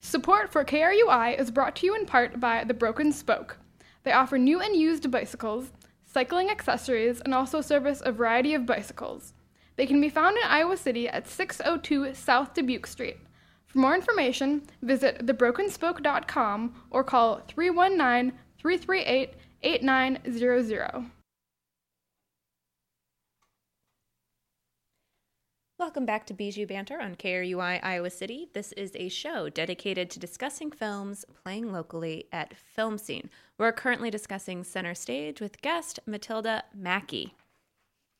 S6: Support for KRUI is brought to you in part by The Broken Spoke. They offer new and used bicycles, cycling accessories, and also service a variety of bicycles. They can be found in Iowa City at 602 South Dubuque Street. For more information, visit thebrokenspoke.com or call 319 338 8900.
S1: Welcome back to Bijou Banter on KRUI Iowa City. This is a show dedicated to discussing films playing locally at Film Scene. We're currently discussing Center Stage with guest Matilda Mackey.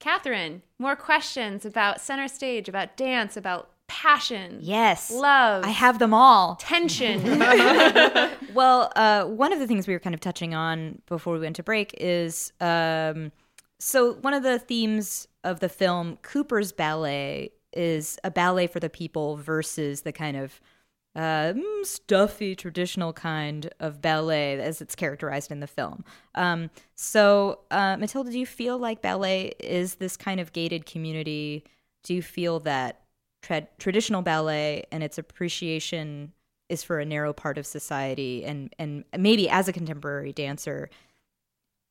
S1: Catherine, more questions about Center Stage, about dance, about passion,
S2: Yes.
S1: love,
S2: I have them all.
S1: tension. <laughs> <laughs>
S2: Well, uh, one of the things we were kind of touching on before we went to break is um, so one of the themes of the film Cooper's Ballet is a ballet for the people versus the kind of uh, stuffy traditional kind of ballet as it's characterized in the film. Um, so, uh, Matilda, do you feel like ballet is this kind of gated community? Do you feel that tra- traditional ballet and its appreciation is for a narrow part of society and and maybe as a contemporary dancer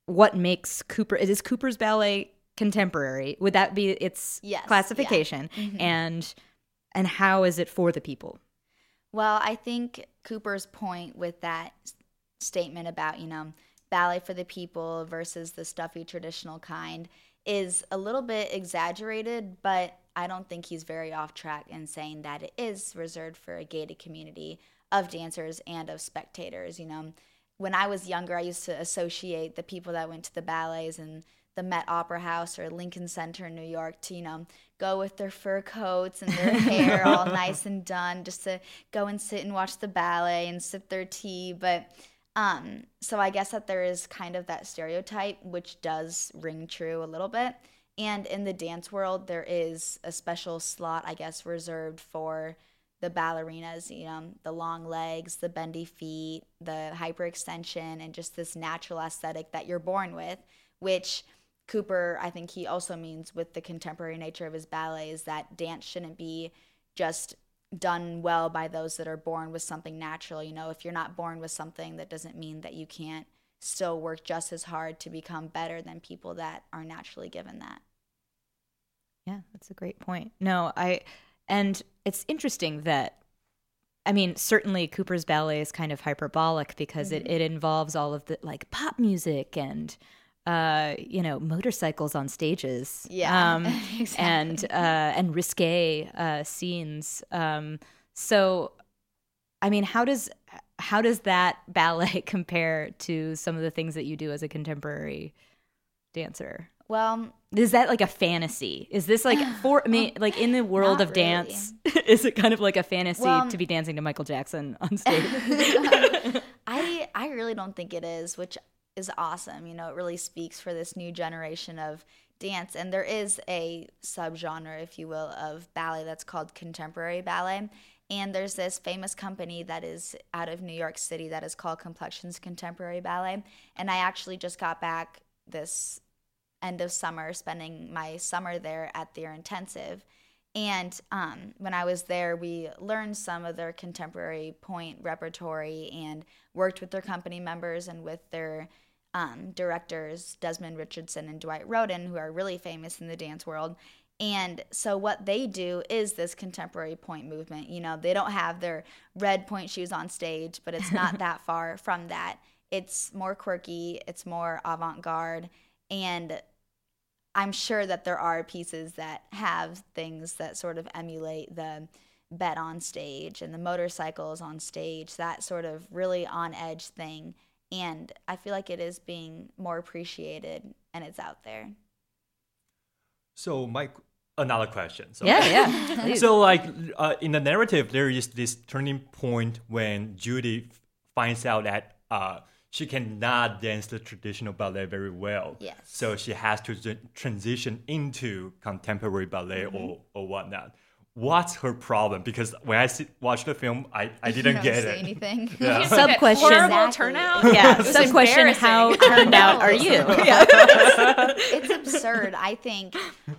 S2: what makes cooper is cooper's ballet contemporary would that be its
S5: Yes, yeah.
S2: classification and and how is it for the people
S5: Well, I think Cooper's point with that statement about, you know, ballet for the people versus the stuffy traditional kind is a little bit exaggerated, but I don't think he's very off track in saying that it is reserved for a gated community of dancers and of spectators, you know. When I was younger, I used to associate the people that went to the ballets and the Met Opera House or Lincoln Center in New York to, you know, go with their fur coats and their hair all <laughs> nice and done just to go and sit and watch the ballet and sip their tea. But um, so I guess that there is kind of that stereotype, which does ring true a little bit. And in the dance world, there is a special slot, I guess, reserved for the ballerinas, you know, the long legs, the bendy feet, the hyperextension, and just this natural aesthetic that you're born with, which Cooper, I think he also means with the contemporary nature of his ballet, is that dance shouldn't be just done well by those that are born with something natural. You know, if you're not born with something, that doesn't mean that you can't still work just as hard to become better than people that are naturally given that.
S2: Yeah, that's a great point. No, I, and it's interesting that, I mean, certainly Cooper's ballet is kind of hyperbolic because mm-hmm. it, it involves all of the like pop music and, uh, you know, motorcycles on stages.
S5: Yeah. Um, <laughs>
S2: exactly. And, uh, and risque, uh, scenes. Um, so, I mean, how does, how does that <laughs> ballet <laughs> compare to some of the things that you do as a contemporary dancer?
S5: Well,
S2: is that like a fantasy? Is this like <sighs> for me, like in the world of really. dance? is it kind of like a fantasy well, to be dancing to Michael Jackson on stage?
S5: I I really don't think it is, which is awesome. You know, it really speaks for this new generation of dance, and there is a subgenre, if you will, of ballet that's called contemporary ballet. And there's this famous company that is out of New York City that is called Complexions Contemporary Ballet. And I actually just got back this end of summer, spending my summer there at their intensive. And um, when I was there, we learned some of their contemporary pointe repertory and worked with their company members and with their um, directors, Desmond Richardson and Dwight Rhoden, who are really famous in the dance world. And so what they do is this contemporary pointe movement. You know, they don't have their red pointe shoes on stage, but it's not <laughs> that far from that. It's more quirky, it's more avant-garde, and I'm sure that there are pieces that have things that sort of emulate the bet on stage and the motorcycles on stage, that sort of really on edge thing. And I feel like it is being more appreciated and it's out there.
S3: So, Mike, another question. So,
S2: yeah, yeah. <laughs>
S3: so, like uh, in the narrative, there is this turning point when Judy finds out that uh, she cannot dance the traditional ballet very well.
S5: Yes.
S3: So she has to transition into contemporary ballet mm-hmm. or, or whatnot. What's her problem? Because when I see, watch the film, I, I didn't get it.
S5: anything. <laughs>
S1: Yeah. Sub question. Horrible exactly. turnout.
S2: Yeah. Sub question. How <laughs> turned out are you? <laughs> yeah.
S5: it's absurd. I think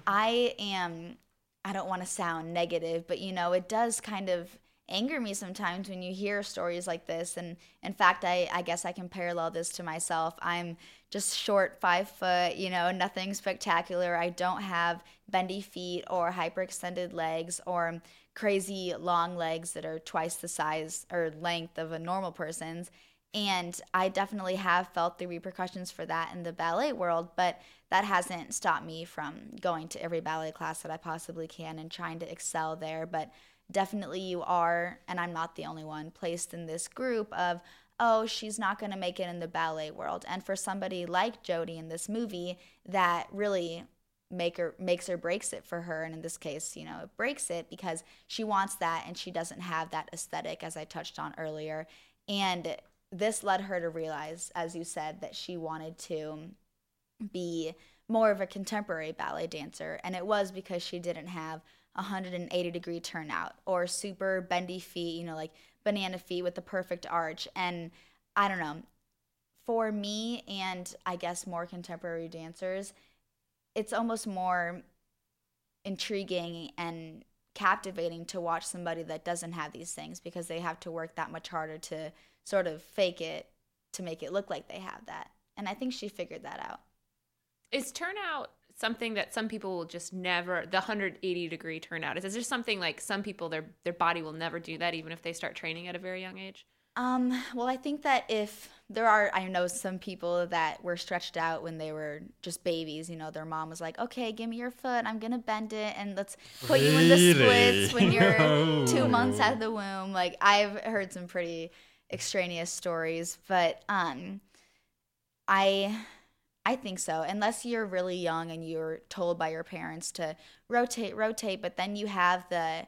S5: I am. I don't want to sound negative, but you know, it does kind of anger me sometimes when you hear stories like this. And in fact, I, I guess I can parallel this to myself. I'm just short, five foot, you know, nothing spectacular. I don't have bendy feet or hyperextended legs or crazy long legs that are twice the size or length of a normal person's. And I definitely have felt the repercussions for that in the ballet world, but that hasn't stopped me from going to every ballet class that I possibly can and trying to excel there. But definitely you are, and I'm not the only one, placed in this group of, oh, she's not going to make it in the ballet world. And for somebody like Jody in this movie, that really make her makes or breaks it for her. And in this case you know it breaks it because she wants that and she doesn't have that aesthetic as i touched on earlier. And this led her to realize as you said that she wanted to be more of a contemporary ballet dancer. And it was because she didn't have 180 degree turnout or super bendy feet, you know, like banana feet with the perfect arch. And I don't know, for me and I guess more contemporary dancers, it's almost more intriguing and captivating to watch somebody that doesn't have these things because they have to work that much harder to sort of fake it to make it look like they have that. And I think she figured that out.
S1: Is turnout something that some people will just never the 180 degree turnout is, is there something like some people their their body will never do that even if they start training at a very young age
S5: um, well i think that if there are i know some people that were stretched out when they were just babies you know their mom was like okay give me your foot i'm gonna bend it and let's put really? you in the splits when you're <laughs> no. two months out of the womb like i've heard some pretty extraneous stories but um i I think so. Unless you're really young and you're told by your parents to rotate, rotate, but then you have the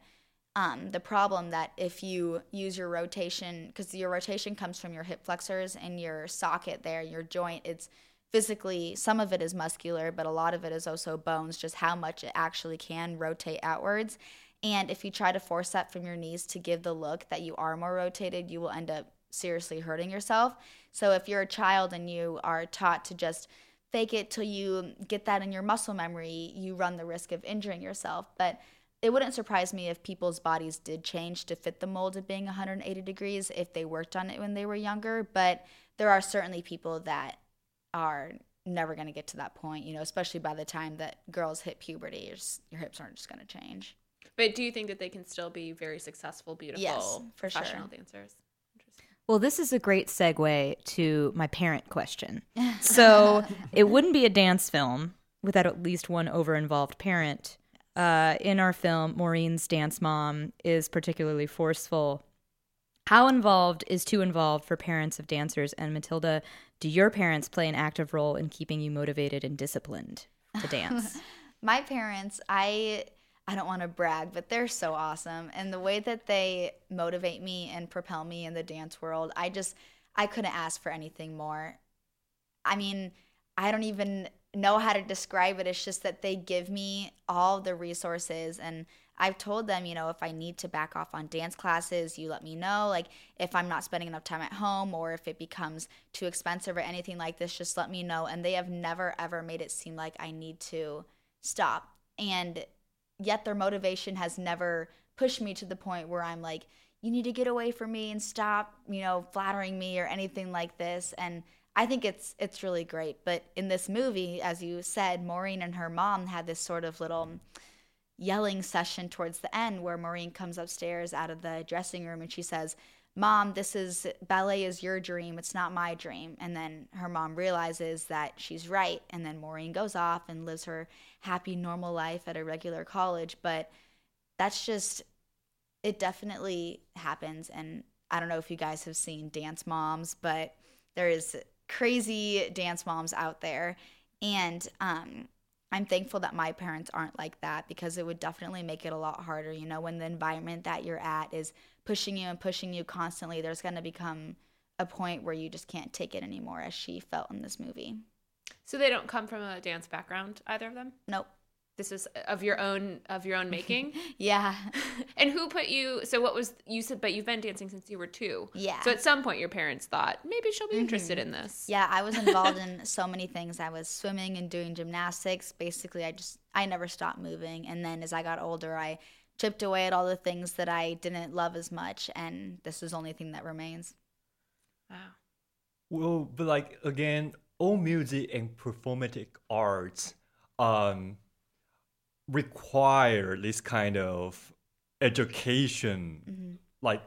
S5: um, the problem that if you use your rotation, because your rotation comes from your hip flexors and your socket there, your joint, it's physically, some of it is muscular, but a lot of it is also bones, just how much it actually can rotate outwards. And if you try to force that from your knees to give the look that you are more rotated, you will end up seriously hurting yourself. So if you're a child and you are taught to just fake it till you get that in your muscle memory, you run the risk of injuring yourself. But it wouldn't surprise me if people's bodies did change to fit the mold of being 180 degrees if they worked on it when they were younger. But there are certainly people that are never going to get to that point, you know, especially by the time that girls hit puberty, your, your hips aren't just going to change.
S1: But do you think that they can still be very successful, beautiful,
S5: Yes, for sure.
S1: professional dancers?
S2: Well, this is a great segue to my parent question. <laughs> So, it wouldn't be a dance film without at least one over involved parent. Uh, in our film, Maureen's dance mom is particularly forceful. How involved is too involved for parents of dancers? And Matilda, do your parents play an active role in keeping you motivated and disciplined to dance? <laughs>
S5: my parents i i don't want to brag but they're so awesome. And the way that they motivate me and propel me in the dance world i just i couldn't ask for anything more. I mean i don't even know how to describe it. It's just that they give me all the resources and i've told them you know if i need to back off on dance classes you let me know. Like if i'm not spending enough time at home or if it becomes too expensive or anything like this just let me know. And they have never ever made it seem like i need to stop. And yet their motivation has never pushed me to the point where I'm like, you need to get away from me and stop, you know, flattering me or anything like this. And I think it's it's really great. But in this movie, as you said, Maureen and her mom had this sort of little yelling session towards the end where Maureen comes upstairs out of the dressing room and she says, Mom, this is ballet is your dream. It's not my dream. And then her mom realizes that she's right. And then Maureen goes off and lives her happy, normal life at a regular college. But that's just, it definitely happens. And I don't know if you guys have seen Dance Moms, but there is crazy dance moms out there. And um, I'm thankful that my parents aren't like that because it would definitely make it a lot harder. You know, when the environment that you're at is pushing you and pushing you constantly, there's going to become a point where you just can't take it anymore, as she felt in this movie.
S1: So they don't come from a dance background, either of them.
S5: Nope.
S1: This is of your own of your own making. <laughs>
S5: Yeah. <laughs>
S1: and who put you? So what was you said? But you've been dancing since you were two.
S5: Yeah.
S1: So at some point, your parents thought maybe she'll be interested in this.
S5: Yeah, I was involved in <laughs> so many things. I was swimming and doing gymnastics. Basically, I just I never stopped moving. And then as I got older, I chipped away at all the things that I didn't love as much, and this is the only thing that remains.
S1: Wow.
S3: Well, but like again, all music and performative arts um require this kind of education mm-hmm. like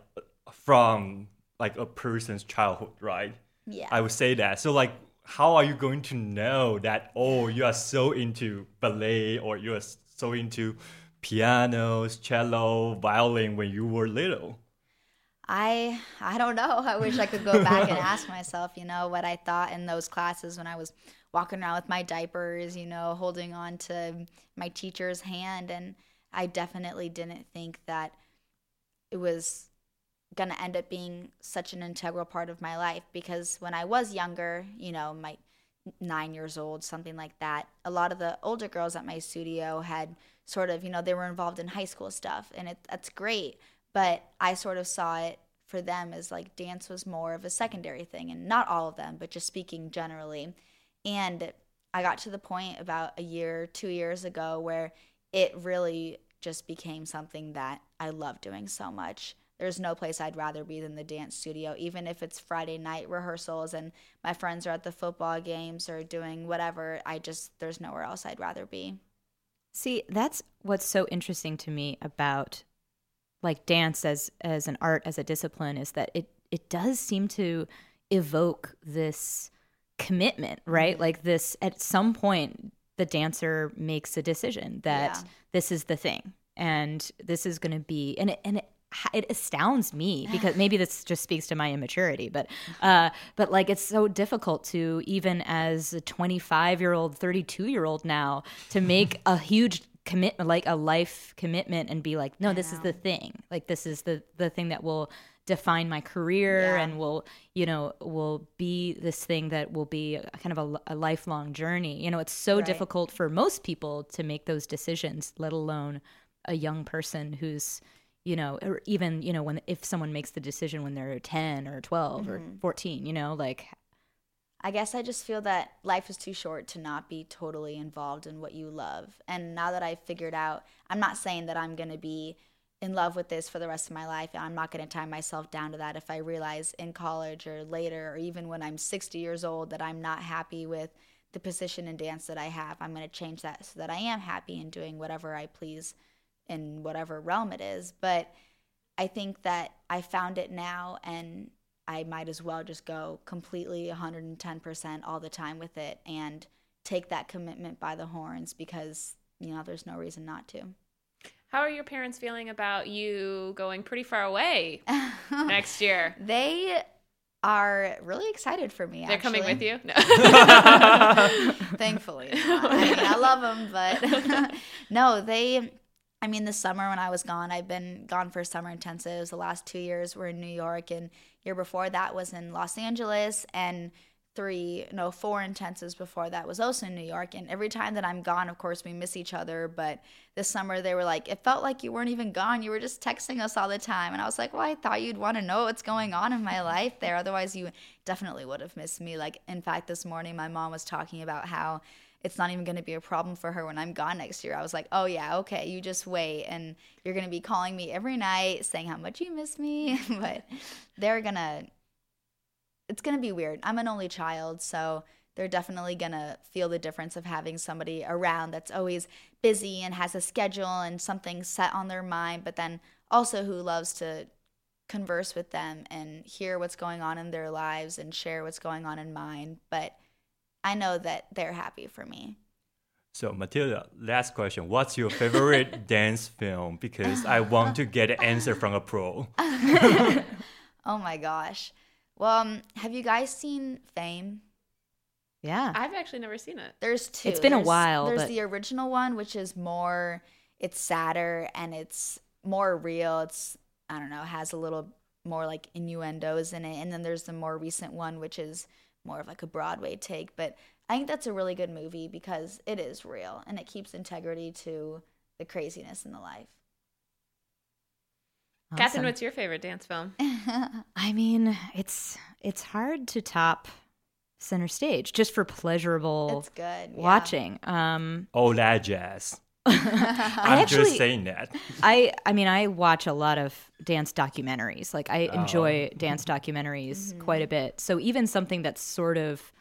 S3: from like a person's childhood, right?
S5: Yeah.
S3: I would say that. So like how are you going to know that oh you are so into ballet or you are so into pianos, cello, violin when you were little?
S5: I I don't know. I wish I could go back and ask myself, you know, what I thought in those classes when I was walking around with my diapers, you know, holding on to my teacher's hand and I definitely didn't think that it was going to end up being such an integral part of my life because when I was younger, you know, my 9 years old, something like that, a lot of the older girls at my studio had sort of, you know, they were involved in high school stuff and it that's great, but I sort of saw it for them as like dance was more of a secondary thing and not all of them, but just speaking generally. And I got to the point about a year, 2 years ago where it really just became something that I love doing so much. There's no place I'd rather be than the dance studio, even if it's Friday night rehearsals and my friends are at the football games or doing whatever. I just, there's nowhere else I'd rather be.
S2: See, that's what's so interesting to me about like dance as as an art as a discipline is that it it does seem to evoke this commitment, right?
S5: Mm-hmm.
S2: Like this at some point the dancer makes a decision that
S5: Yeah.
S2: this is the thing and this is going to be and it, and it it astounds me because maybe this just speaks to my immaturity but uh but like it's so difficult to even as a 25 year old 32 year old now to <laughs> make a huge commitment like a life commitment and be like no this is the thing like this is the the thing that will define my career
S5: Yeah.
S2: and will you know will be this thing that will be a, kind of a, a lifelong journey you know it's so
S5: Right.
S2: difficult for most people to make those decisions let alone a young person who's you know or even you know when if someone makes the decision when they're 10 or 12 or mm-hmm. 14 you know like
S5: I guess I just feel that life is too short to not be totally involved in what you love. And now that I've figured out, I'm not saying that I'm going to be in love with this for the rest of my life. I'm not going to tie myself down to that if I realize in college or later or even when I'm 60 years old that I'm not happy with the position in dance that I have. I'm going to change that so that I am happy in doing whatever I please in whatever realm it is. But I think that I found it now and I might as well just go completely 110% all the time with it and take that commitment by the horns because, you know, there's no reason not to.
S1: How are your parents feeling about you going pretty far away <laughs> next year?
S5: They are really excited for me.
S1: They're coming with you? No. <laughs>
S5: Thankfully. <laughs> I mean, I love them, but no, they. I mean, the summer when I was gone, I've been gone for summer intensives. The last two years were in New York, and year before that was in Los Angeles, and three, no, four intensives before that was also in New York. And every time that I'm gone, of course, we miss each other. But this summer, they were like, it felt like you weren't even gone. You were just texting us all the time. And I was like, well, I thought you'd want to know what's going on in my life there. Otherwise, you definitely would have missed me. Like, in fact, this morning, my mom was talking about how it's not even going to be a problem for her when I'm gone next year. I was like, oh, yeah, okay, you just wait. And you're going to be calling me every night saying how much you miss me. <laughs> but they're going to, it's going to be weird. I'm an only child, so they're definitely going to feel the difference of having somebody around that's always busy and has a schedule and something set on their mind, but then also who loves to converse with them and hear what's going on in their lives and share what's going on in mine. But I know that they're happy for me.
S3: So Matilda, last question. What's your favorite <laughs> dance film? Because I want to get an answer from a pro. <laughs>
S5: Oh my gosh. Well, um, have you guys seen Fame?
S2: yeah
S1: I've actually never seen it.
S5: There's two.
S2: It's been a while,
S5: There's
S2: but-
S5: the original one, which is more, it's sadder and it's more real. It's I don't know, has a little more like innuendos in it, and then there's the more recent one, which is more of like a Broadway take. But I think that's a really good movie because it is real and it keeps integrity to the craziness in the life.
S1: Catherine, what's your favorite dance film? <laughs>
S2: I mean, it's it's hard to top center stage just for pleasurable
S5: It's good. yeah.
S2: watching. Um,
S3: All that jazz. <laughs>
S2: I
S3: I'm
S2: actually,
S3: just saying that.
S2: I I mean, I watch a lot of dance documentaries. Like I
S3: Oh.
S2: enjoy dance documentaries quite a bit. So even something that's sort of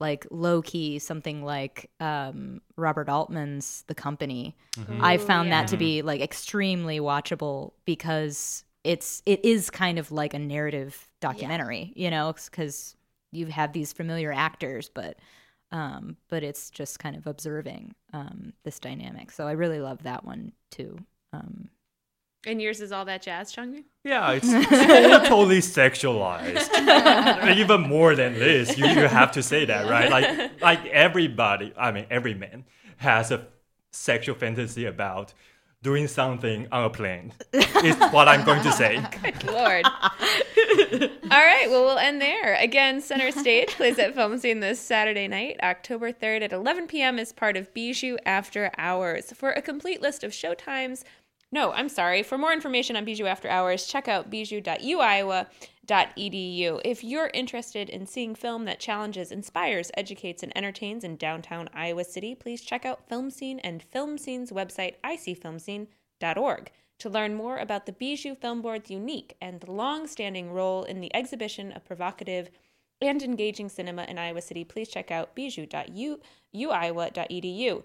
S2: like low key, something like um, Robert Altman's The Company, I found that to be like extremely watchable because it's it is kind of like a narrative documentary, you know, because you have these familiar actors, but um, but it's just kind of observing um, this dynamic. So I really love that one too. Um,
S1: And yours is all that jazz, Changmin?
S3: Yeah, <laughs> it's totally sexualized. Even more than this, you, you have to say that, right? Like like everybody, I mean every man has a sexual fantasy about doing something on a plane. is what I'm going to say. <laughs>
S1: Good lord. All right, well, we'll end there. Again, Center Stage plays at Film Scene this Saturday night, October 3rd at 11 p.m. as part of Bijou After Hours. For a complete list of showtimes, no, I'm sorry. For more information on Bijou After Hours, check out bijou.uiowa.edu. If you're interested in seeing film that challenges, inspires, educates, and entertains in downtown Iowa City, please check out Film Scene and Film Scene's website, icfilmscene.org. To learn more about the Bijou Film Board's unique and long standing role in the exhibition of provocative and engaging cinema in Iowa City, please check out bijou.uiowa.edu.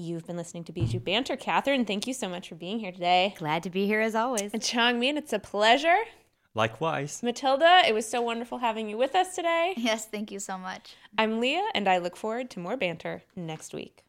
S1: You've been listening to Bijou Banter. Catherine, thank you so much for being here today.
S2: glad to be here as always.
S1: And Changmin, it's a pleasure.
S3: Likewise.
S1: Matilda, it was so wonderful having you with us today.
S5: Yes, thank you so much.
S1: I'm Leah, and I look forward to more banter next week.